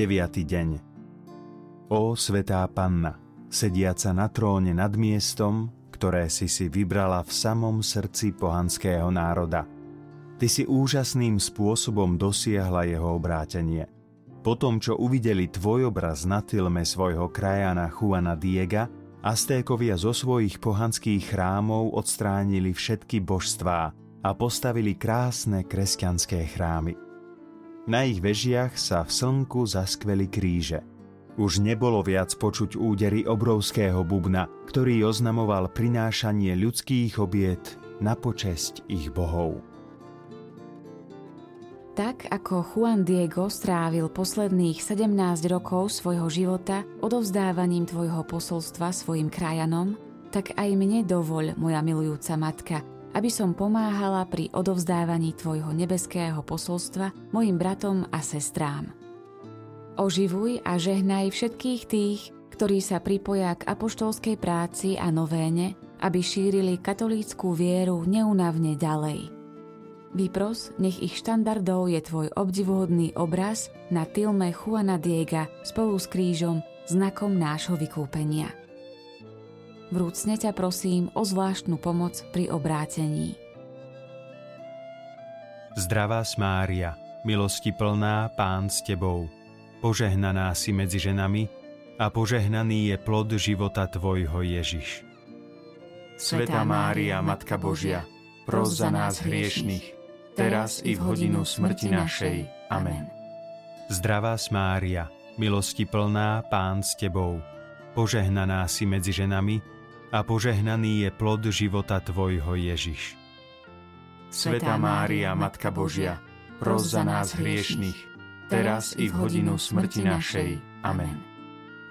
9. deň Ó svetá panna, sediaca na tróne nad miestom, ktoré si si vybrala v samom srdci pohanského národa. Ty si úžasným spôsobom dosiahla jeho obrátenie. Po tom, čo uvideli tvoj obraz na tilme svojho krajana Juana Diega, Aztékovia zo svojich pohanských chrámov odstránili všetky božstvá a postavili krásne kresťanské chrámy. Na ich vežiach sa v slnku zaskveli kríže. Už nebolo viac počuť údery obrovského bubna, ktorý oznamoval prinášanie ľudských obiet na počesť ich bohov. Tak ako Juan Diego strávil posledných 17 rokov svojho života odovzdávaním tvojho posolstva svojim krajanom, tak aj mne dovoľ, moja milujúca matka, aby som pomáhala pri odovzdávaní Tvojho nebeského posolstva mojim bratom a sestrám. Oživuj a žehnaj všetkých tých, ktorí sa pripoja k apoštolskej práci a novéne, aby šírili katolíckú vieru neunavne ďalej. Vypros, nech ich štandardou je tvoj obdivuhodný obraz na tilme Juana Diega spolu s krížom, znakom nášho vykúpenia. Vrúcne ťa prosím o zvláštnu pomoc pri obrátení. Zdravá Mária, milosti plná, Pán s Tebou, požehnaná si medzi ženami a požehnaný je plod života Tvojho Ježiš. Svetá Mária, Matka Božia, pros za nás hriešných, teraz i v hodinu smrti našej. Amen. Zdravá Mária, milosti plná, Pán s Tebou, požehnaná si medzi ženami a požehnaný je plod života Tvojho Ježiš. Sveta Mária, Matka Božia, pros za nás hriešných, teraz i v hodinu smrti našej. Amen.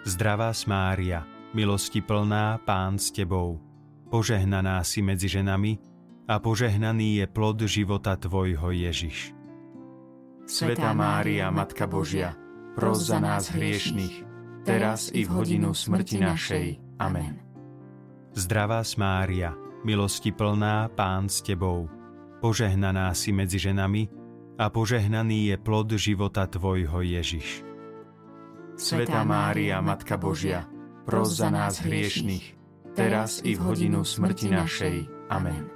Zdravá Mária, milosti plná, Pán s Tebou, požehnaná si medzi ženami a požehnaný je plod života Tvojho Ježiš. Sveta Mária, Matka Božia, pros za nás hriešných, teraz i v hodinu smrti našej. Amen. Zdravá Mária, milosti plná, Pán s Tebou, požehnaná si medzi ženami a požehnaný je plod života Tvojho Ježiš. Sveta Mária, Matka Božia, pros za nás hriešných, teraz i v hodinu smrti našej. Amen.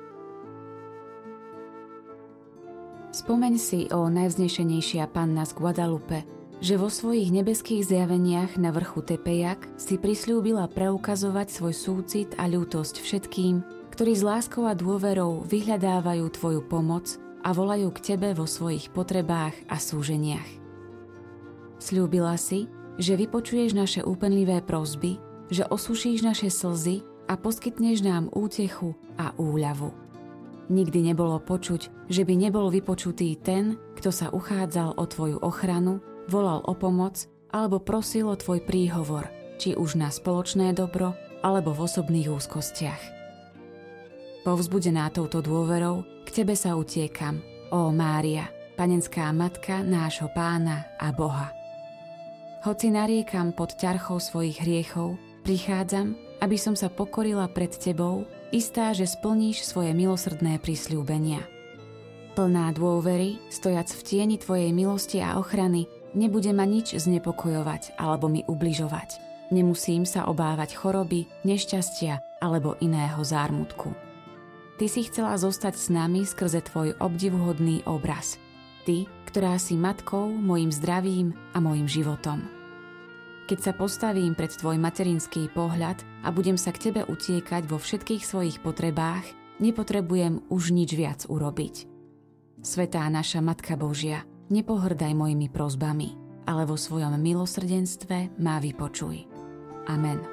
Spomeň si o najvznešenejšia panna z Guadalupe, že vo svojich nebeských zjaveniach na vrchu Tepejak si prislúbila preukazovať svoj súcit a ľútosť všetkým, ktorí s láskou a dôverou vyhľadávajú Tvoju pomoc a volajú k Tebe vo svojich potrebách a súženiach. Sľúbila si, že vypočuješ naše úpenlivé prosby, že osušíš naše slzy a poskytneš nám útechu a úľavu. Nikdy nebolo počuť, že by nebol vypočutý ten, kto sa uchádzal o Tvoju ochranu volal o pomoc alebo prosil o tvoj príhovor, či už na spoločné dobro alebo v osobných úzkostiach. Povzbudená touto dôverou, k tebe sa utiekam, ó Mária, panenská matka nášho pána a Boha. Hoci nariekam pod ťarchou svojich hriechov, prichádzam, aby som sa pokorila pred tebou, istá, že splníš svoje milosrdné prisľúbenia. Plná dôvery, stojac v tieni tvojej milosti a ochrany, Nebude ma nič znepokojovať alebo mi ubližovať. Nemusím sa obávať choroby, nešťastia alebo iného zármutku. Ty si chcela zostať s nami skrze tvoj obdivuhodný obraz. Ty, ktorá si matkou, mojim zdravím a mojim životom. Keď sa postavím pred tvoj materinský pohľad a budem sa k tebe utiekať vo všetkých svojich potrebách, nepotrebujem už nič viac urobiť. Svetá naša Matka Božia – nepohrdaj mojimi prozbami, ale vo svojom milosrdenstve má vypočuj. Amen.